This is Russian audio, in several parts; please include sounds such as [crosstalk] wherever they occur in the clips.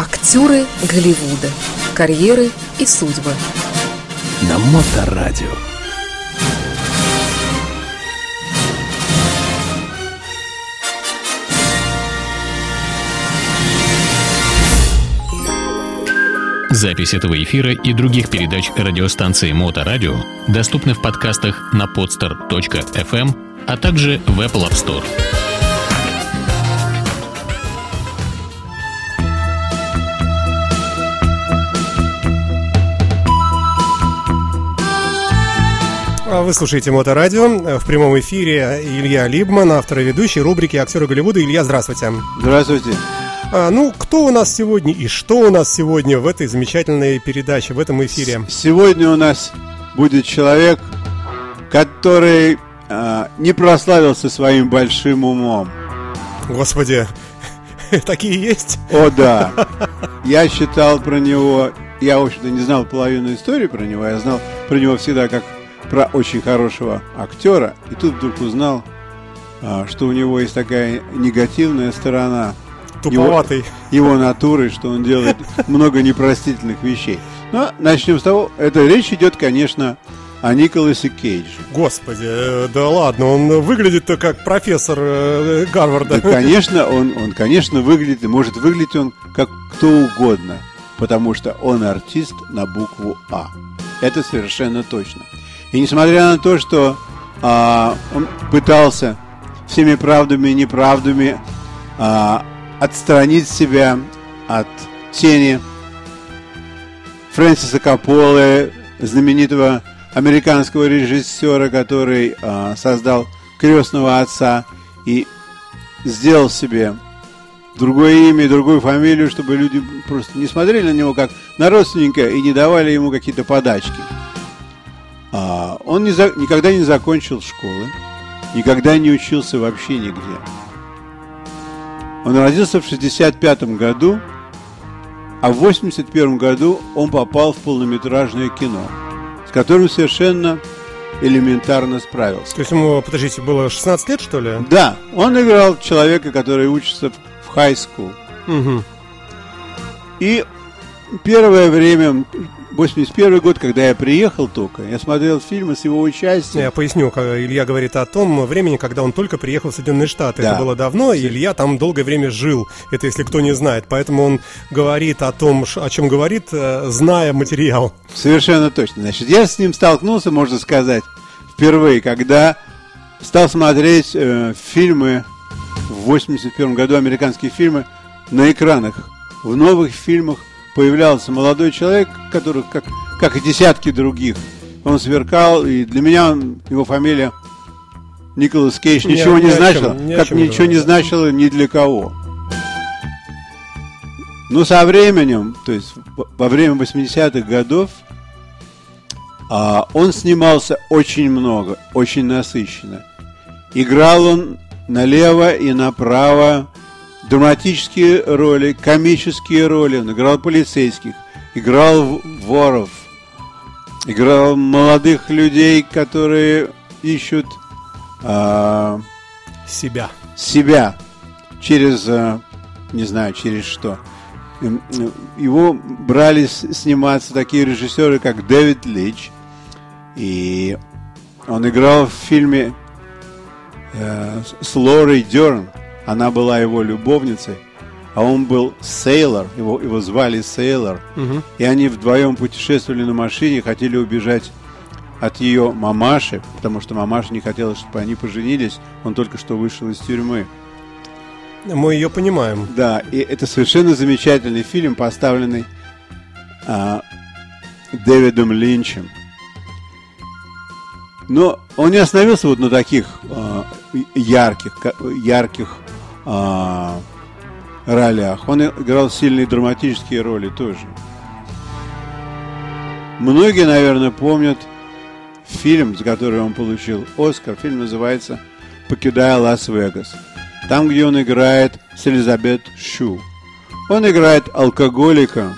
Актеры Голливуда. Карьеры и судьбы. На Моторадио. Запись этого эфира и других передач радиостанции Моторадио доступны в подкастах на podster.fm, а также в Apple App Store. Вы слушаете Моторадио. В прямом эфире Илья Либман, автор и ведущий рубрики «Актеры Голливуда». Илья, здравствуйте. Здравствуйте. А, ну, кто у нас сегодня и что у нас сегодня в этой замечательной передаче, в этом эфире? Сегодня у нас будет человек, который э, не прославился своим большим умом. Господи, [laughs] такие есть? О, да. [laughs] Я считал про него, я, в общем-то, не знал половину истории про него, я знал про него всегда как про очень хорошего актера, и тут вдруг узнал, а, что у него есть такая негативная сторона – Туповатый. Его, его натуры, что он делает много непростительных вещей. Но начнем с того, это речь идет, конечно, о Николасе Кейдже. Господи, э, да ладно, он выглядит-то как профессор э, Гарварда. Да, конечно, он, он, конечно, выглядит, может выглядеть он как кто угодно, потому что он артист на букву А. Это совершенно точно. И несмотря на то, что а, он пытался всеми правдами и неправдами а, отстранить себя от тени Фрэнсиса Капполы, знаменитого американского режиссера, который э, создал крестного отца и сделал себе другое имя и другую фамилию, чтобы люди просто не смотрели на него как на родственника и не давали ему какие-то подачки. А, он не за, никогда не закончил школы, никогда не учился вообще нигде. Он родился в 65 году, а в 81 году он попал в полнометражное кино, с которым совершенно элементарно справился. То есть ему, подождите, было 16 лет, что ли? Да, он играл человека, который учится в school. Угу. И первое время 81 год, когда я приехал только, я смотрел фильмы с его участием. Я поясню, Илья говорит о том времени, когда он только приехал в Соединенные Штаты. Да. Это было давно, и Илья там долгое время жил. Это если кто не знает. Поэтому он говорит о том, о чем говорит, э, зная материал. Совершенно точно. Значит, я с ним столкнулся, можно сказать, впервые, когда стал смотреть э, фильмы в 81 году, американские фильмы на экранах. В новых фильмах появлялся молодой человек, который, как, как и десятки других, он сверкал, и для меня он, его фамилия Николас Кейдж ничего ни, не ни значила, чем, как ничего говорю. не значило ни для кого. Но со временем, то есть во время 80-х годов, а, он снимался очень много, очень насыщенно. Играл он налево и направо, драматические роли, комические роли. Он играл полицейских, играл воров, играл молодых людей, которые ищут а, себя. Себя через, а, не знаю, через что. Его брали сниматься такие режиссеры, как Дэвид Лич. И он играл в фильме э, с Лорой Дерн она была его любовницей, а он был Сейлор, его, его звали Сейлор, угу. и они вдвоем путешествовали на машине, хотели убежать от ее мамаши, потому что мамаша не хотела, чтобы они поженились, он только что вышел из тюрьмы. Мы ее понимаем. Да, и это совершенно замечательный фильм, поставленный а, Дэвидом Линчем. Но он не остановился вот на таких а, ярких, ярких а, ролях. Он играл сильные драматические роли тоже. Многие, наверное, помнят фильм, за который он получил Оскар. Фильм называется «Покидая Лас-Вегас». Там, где он играет с Элизабет Шу. Он играет алкоголика,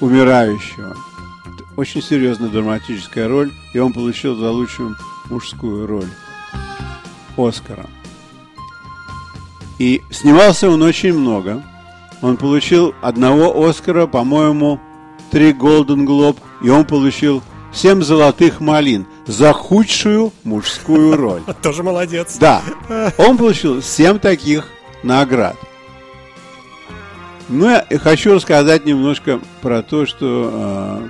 умирающего. Очень серьезная драматическая роль, и он получил за лучшую мужскую роль Оскара. И снимался он очень много. Он получил одного Оскара, по-моему, три Голден Глоб, и он получил семь золотых малин за худшую мужскую роль. [laughs] Тоже молодец. Да, [laughs] он получил семь таких наград. Ну, я хочу рассказать немножко про то, что э,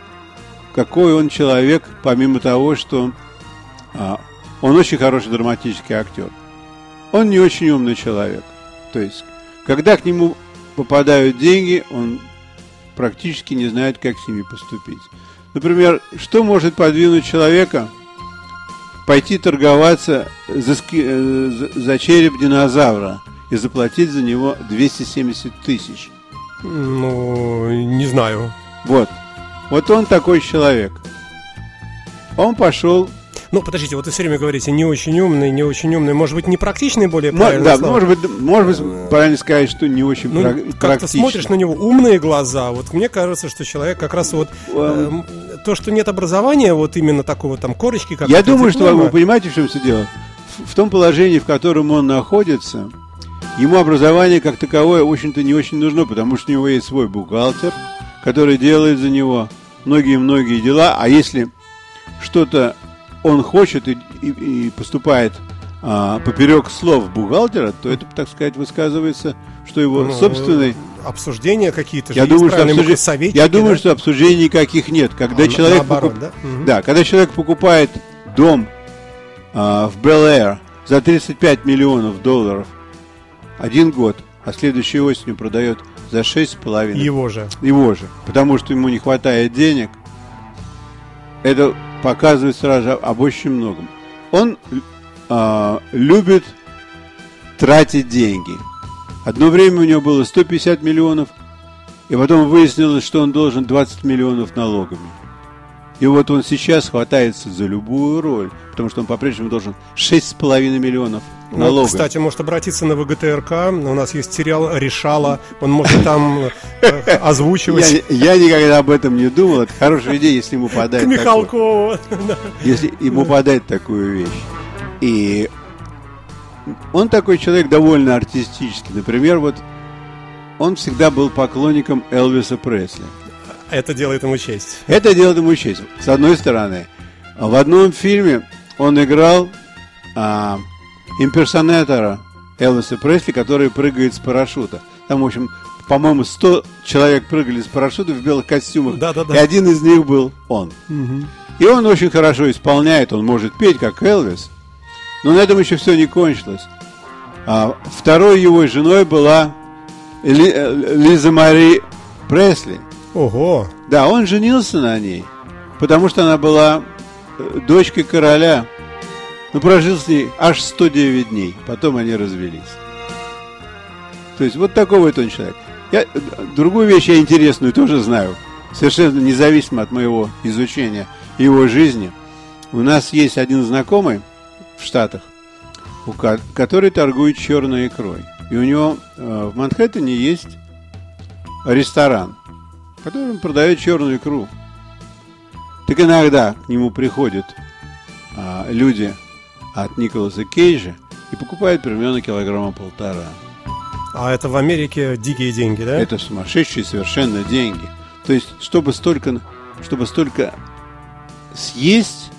какой он человек, помимо того, что э, он очень хороший драматический актер. Он не очень умный человек. То есть, когда к нему попадают деньги, он практически не знает, как с ними поступить. Например, что может подвинуть человека пойти торговаться за, э, за череп динозавра и заплатить за него 270 тысяч? Ну, не знаю. Вот. Вот он такой человек. Он пошел ну, подождите, вот вы все время говорите не очень умный, не очень умный. Может быть, не практичный более правильно? Да, слово? может быть, может быть, правильно сказать, что не очень ну, практичный. Как-то смотришь на него умные глаза. Вот мне кажется, что человек как раз вот э, то, что нет образования, вот именно такого там корочки, как Я думаю, диплома. что вы понимаете, в чем все дело. В, в том положении, в котором он находится, ему образование как таковое, в общем-то, не очень нужно, потому что у него есть свой бухгалтер, который делает за него многие-многие дела. А если что-то он хочет и, и, и поступает а, поперек слов бухгалтера, то это, так сказать, высказывается, что его ну, собственный обсуждения какие-то. Я думаю, что обсуждение, я думаю, да? что обсуждений никаких нет. Когда а, человек наоборот, покуп... да? Угу. да, когда человек покупает дом а, в Бел-Эйр за 35 миллионов долларов один год, а следующей осенью продает за 6,5. Его же. Его же. Потому что ему не хватает денег. Это показывает сразу об очень многом. Он э, любит тратить деньги. Одно время у него было 150 миллионов, и потом выяснилось, что он должен 20 миллионов налогами. И вот он сейчас хватается за любую роль, потому что он по-прежнему должен 6,5 миллионов налогов. Ну, кстати, может обратиться на ВГТРК. У нас есть сериал «Решала». Он может там э, озвучивать. Я, я никогда об этом не думал. Это хорошая идея, если ему подать. К Михалкову. Если ему подать такую вещь. И он такой человек довольно артистический. Например, вот он всегда был поклонником Элвиса Пресли. Это делает ему честь. Это делает ему честь. С одной стороны, в одном фильме он играл а, имперсонатора Элвиса Пресли, который прыгает с парашюта. Там, в общем, по-моему, 100 человек прыгали с парашюта в белых костюмах. Да, да, да. И один из них был он. Угу. И он очень хорошо исполняет, он может петь, как Элвис. Но на этом еще все не кончилось. А второй его женой была Ли, э, Лиза Мари Пресли. Ого! Да, он женился на ней, потому что она была э, дочкой короля. Но прожил с ней аж 109 дней. Потом они развелись. То есть вот такой вот он человек. Я, другую вещь я интересную тоже знаю. Совершенно независимо от моего изучения его жизни. У нас есть один знакомый в Штатах, который торгует черной икрой. И у него э, в Манхэттене есть ресторан которым продает черную икру. Так иногда к нему приходят а, люди от Николаса Кейджа и покупают примерно килограмма полтора. А это в Америке дикие деньги, да? Это сумасшедшие совершенно деньги. То есть, чтобы столько, чтобы столько съесть,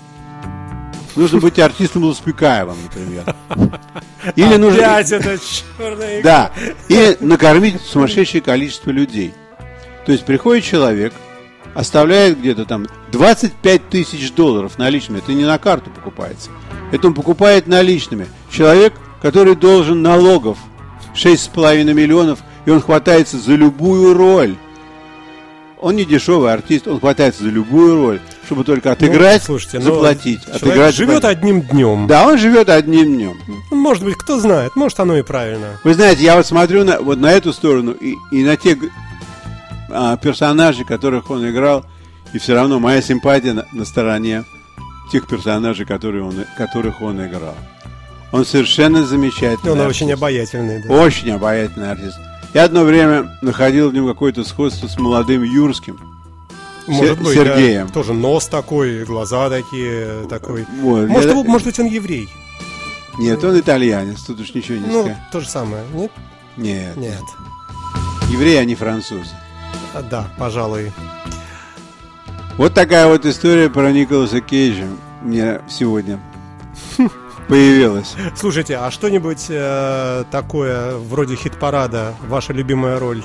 нужно быть артистом Луспекаевым, например. [laughs] Или нужно... это черная Да. Или накормить сумасшедшее количество людей. То есть приходит человек, оставляет где-то там 25 тысяч долларов наличными. Это не на карту покупается. Это он покупает наличными. Человек, который должен налогов 6,5 миллионов, и он хватается за любую роль. Он не дешевый артист, он хватается за любую роль, чтобы только ну, отыграть, ну, слушайте, заплатить. Отыграть, живет заплатить. одним днем. Да, он живет одним днем. Может быть, кто знает, может оно и правильно. Вы знаете, я вот смотрю на, вот на эту сторону и, и на те а, персонажей, которых он играл, и все равно моя симпатия на, на стороне тех персонажей, которые он, которых он играл. Он совершенно замечательный. Он артист. очень обаятельный. Да. Очень обаятельный артист. Я одно время находил в нем какое-то сходство с молодым Юрским. Может быть, Сергеем. Да, тоже нос такой, глаза такие, такой. Вот, может, я... может быть, он еврей. Нет, он итальянец, тут уж ничего не ну, то же самое, нет? Нет. Нет. евреи, а не французы. Да, пожалуй. Вот такая вот история про Николаса Кейджа мне сегодня появилась. Слушайте, а что-нибудь э, такое вроде хит-парада, ваша любимая роль?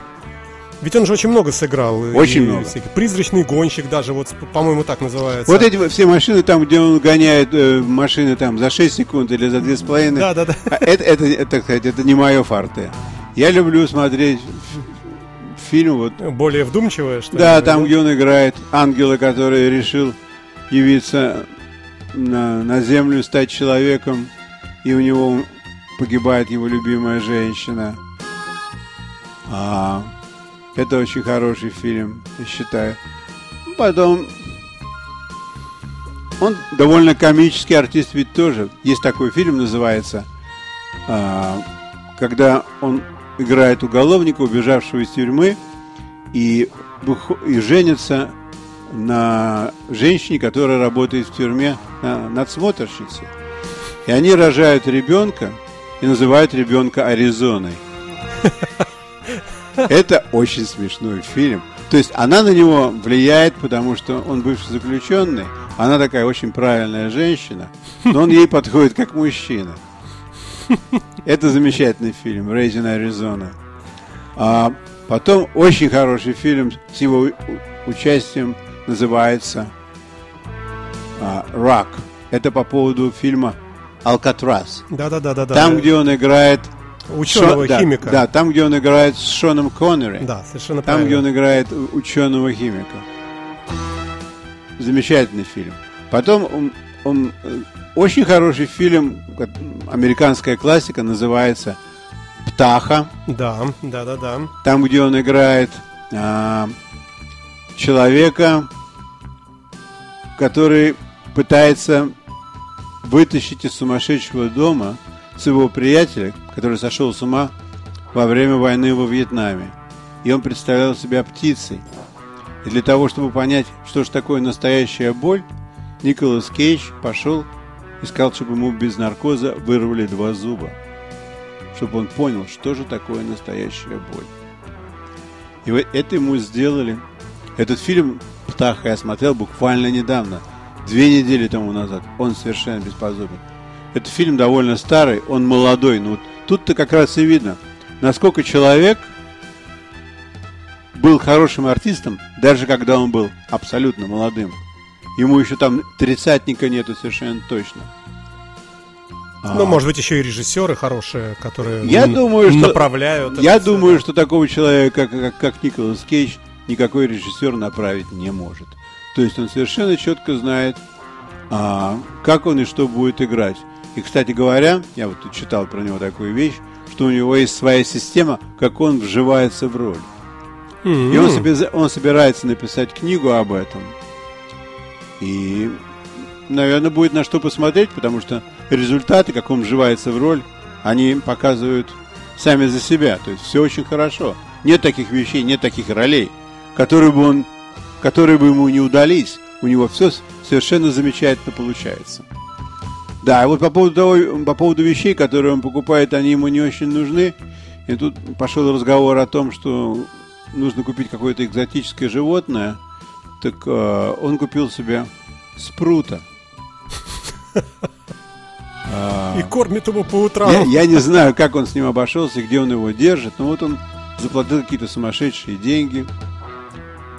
Ведь он же очень много сыграл. Очень много. Всякий. Призрачный гонщик даже, вот, по-моему, так называется. Вот эти все машины там, где он гоняет э, машины там за 6 секунд или за 2,5. Да, да, да. Это, это, это, так сказать, это не мое фарте. Я люблю смотреть фильм вот. Более вдумчивое, что Да, там, где он играет ангела, который решил явиться на, на землю, стать человеком, и у него погибает его любимая женщина. А, это очень хороший фильм, я считаю. Потом он довольно комический артист ведь тоже. Есть такой фильм, называется, а, когда он играет уголовника, убежавшего из тюрьмы, и, и женится на женщине, которая работает в тюрьме на, надсмотрщицей. И они рожают ребенка и называют ребенка Аризоной. [laughs] Это очень смешной фильм. То есть она на него влияет, потому что он бывший заключенный. Она такая очень правильная женщина, но он ей подходит как мужчина. [laughs] Это замечательный фильм «Raising Arizona». А потом очень хороший фильм с его участием называется а, «Рак». Это по поводу фильма «Алкатрас». Да-да-да. Там, где он играет Ученого-химика. Да, да, там, где он играет с Шоном Коннери. Да, совершенно Там, правильно. где он играет ученого-химика. Замечательный фильм. Потом он, он э, очень хороший фильм, американская классика, называется «Птаха». Да, да, да, да. Там, где он играет а, человека, который пытается вытащить из сумасшедшего дома своего приятеля, который сошел с ума во время войны во Вьетнаме. И он представлял себя птицей. И для того, чтобы понять, что же такое настоящая боль, Николас Кейдж пошел и сказал, чтобы ему без наркоза вырвали два зуба. Чтобы он понял, что же такое настоящая боль. И вот это ему сделали. Этот фильм «Птаха» я смотрел буквально недавно, две недели тому назад. Он совершенно бесподобен. Этот фильм довольно старый, он молодой. Но вот тут-то как раз и видно, насколько человек был хорошим артистом, даже когда он был абсолютно молодым. Ему еще там тридцатника нету совершенно точно. Ну, а. может быть, еще и режиссеры хорошие, которые я думаю, что, направляют. Я думаю, да. что такого человека, как, как, как Николас Кейдж, никакой режиссер направить не может. То есть он совершенно четко знает, а, как он и что будет играть. И, кстати говоря, я вот читал про него такую вещь, что у него есть своя система, как он вживается в роль. Mm-hmm. И он, себе, он собирается написать книгу об этом. И, наверное, будет на что посмотреть, потому что результаты, как он вживается в роль, они показывают сами за себя. То есть все очень хорошо. Нет таких вещей, нет таких ролей, которые бы он, которые бы ему не удались. У него все совершенно замечательно получается. Да, и вот по поводу, того, по поводу вещей, которые он покупает, они ему не очень нужны. И тут пошел разговор о том, что нужно купить какое-то экзотическое животное. Так э, он купил себе спрута. [laughs] И кормит его по утрам. Я, я не знаю, как он с ним обошелся, где он его держит, но вот он заплатил какие-то сумасшедшие деньги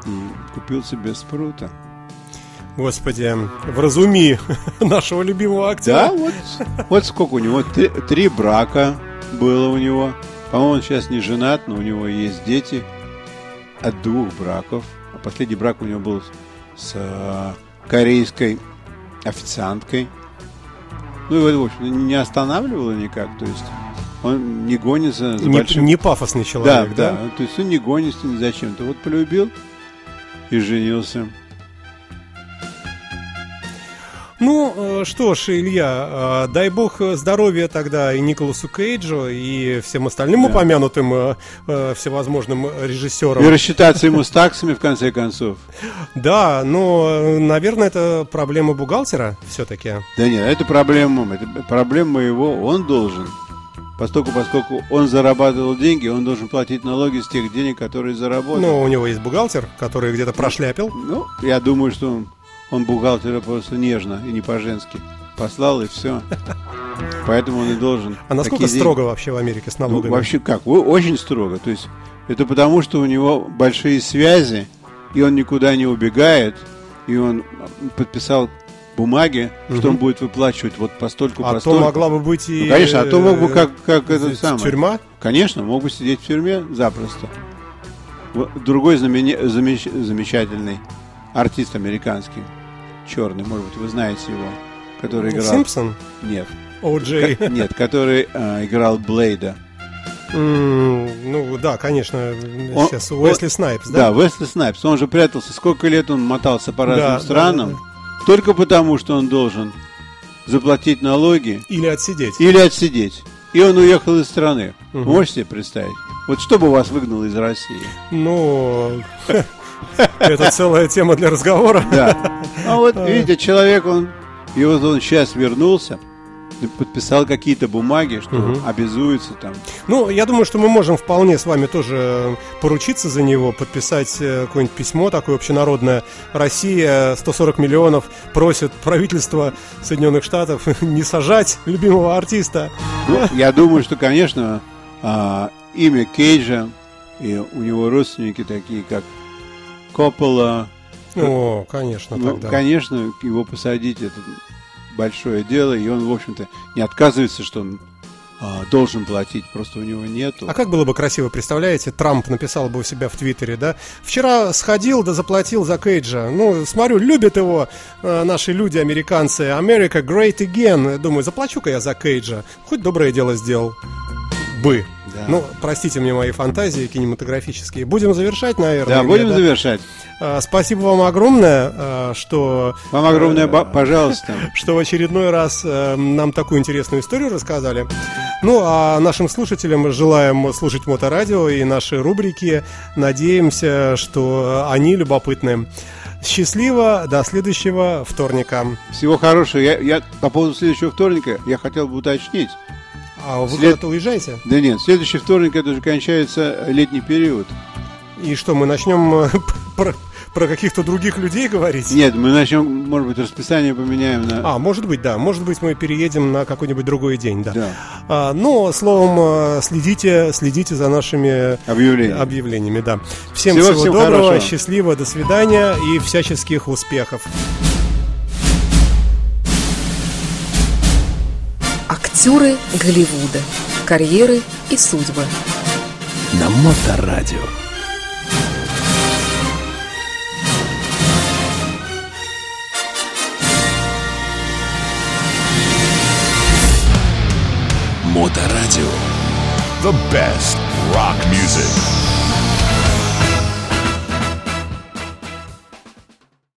и купил себе спрута. Господи, вразуми [laughs] нашего любимого актера. Да, вот, вот сколько у него. Три, три брака было у него. По-моему, он сейчас не женат, но у него есть дети от двух браков. Последний брак у него был с э, корейской официанткой. Ну, и, в общем, не останавливало никак. То есть он не гонится за не, большим... Не пафосный человек, да? Да, да. То есть он не гонится ни зачем-то. Вот полюбил и женился. Ну, э, что ж, Илья, э, дай бог здоровья тогда и Николасу Кейджу, и всем остальным да. упомянутым э, всевозможным режиссерам. И рассчитаться ему с таксами, в конце концов. Да, но, наверное, это проблема бухгалтера все-таки. Да нет, это проблема, это проблема его, он должен поскольку, поскольку он зарабатывал деньги, он должен платить налоги с тех денег, которые заработал. Ну, у него есть бухгалтер, который где-то прошляпил. Ну, я думаю, что он, он бухгалтера просто нежно и не по-женски послал, и все. Поэтому он и должен. А насколько строго деньги... вообще в Америке с налогами? Ну, вообще как? Очень строго. То есть это потому, что у него большие связи, и он никуда не убегает, и он подписал бумаги, угу. что он будет выплачивать вот постольку а постольку. А то могла бы быть и... Ну, конечно, а то мог бы как, как этот самый... Тюрьма? Конечно, мог бы сидеть в тюрьме запросто. Другой замени... замеч... замечательный артист американский, черный, может быть, вы знаете его, который играл... Симпсон? Нет. О'Джей? Нет, который э, играл Блейда. Mm, ну да, конечно, он, сейчас Уэсли Снайпс, да? Да, Уэсли Снайпс. Он же прятался. Сколько лет он мотался по разным да, странам. Да, да. Только потому, что он должен заплатить налоги. Или отсидеть. Или отсидеть. И он уехал из страны. Угу. Можете себе представить? Вот что бы вас выгнало из России? Ну, [laughs] [laughs] это целая тема для разговора. Да. А вот, [laughs] видите, человек, он, и вот он сейчас вернулся, подписал какие-то бумаги, что угу. обязуется там. Ну, я думаю, что мы можем вполне с вами тоже поручиться за него, подписать э, какое-нибудь письмо такое общенародное. Россия 140 миллионов просит правительство Соединенных Штатов [laughs] не сажать любимого артиста. Ну, я думаю, что, конечно, а, имя Кейджа и у него родственники такие, как Коппола. О, конечно, ну, тогда. Конечно, его посадить это большое дело, и он, в общем-то, не отказывается, что он а, должен платить, просто у него нету. А как было бы красиво, представляете, Трамп написал бы у себя в Твиттере, да? Вчера сходил, да заплатил за Кейджа. Ну, смотрю, любят его э, наши люди, американцы. America great again. Думаю, заплачу-ка я за Кейджа. Хоть доброе дело сделал. Бы. Да. Ну, простите мне мои фантазии кинематографические. Будем завершать, наверное. Да, будем да? завершать. А, спасибо вам огромное, а, что... Вам огромное, а, пожалуйста. Что в очередной раз а, нам такую интересную историю рассказали. Ну, а нашим слушателям желаем слушать Моторадио и наши рубрики. Надеемся, что они любопытны. Счастливо, до следующего вторника. Всего хорошего. Я, я по поводу следующего вторника я хотел бы уточнить. А вы След... куда-то уезжаете? Да нет, следующий вторник это уже кончается летний период. И что, мы начнем э, [laughs] про, про каких-то других людей говорить? Нет, мы начнем, может быть, расписание поменяем на... А, может быть, да. Может быть, мы переедем на какой-нибудь другой день, да. да. А, но, словом, э, следите, следите за нашими объявлениями. объявлениями да. Всем всего, всего всем доброго, хорошего. счастливо, до свидания и всяческих успехов. Актеры Голливуда. Карьеры и судьбы. На Моторадио. Моторадио. The best rock music.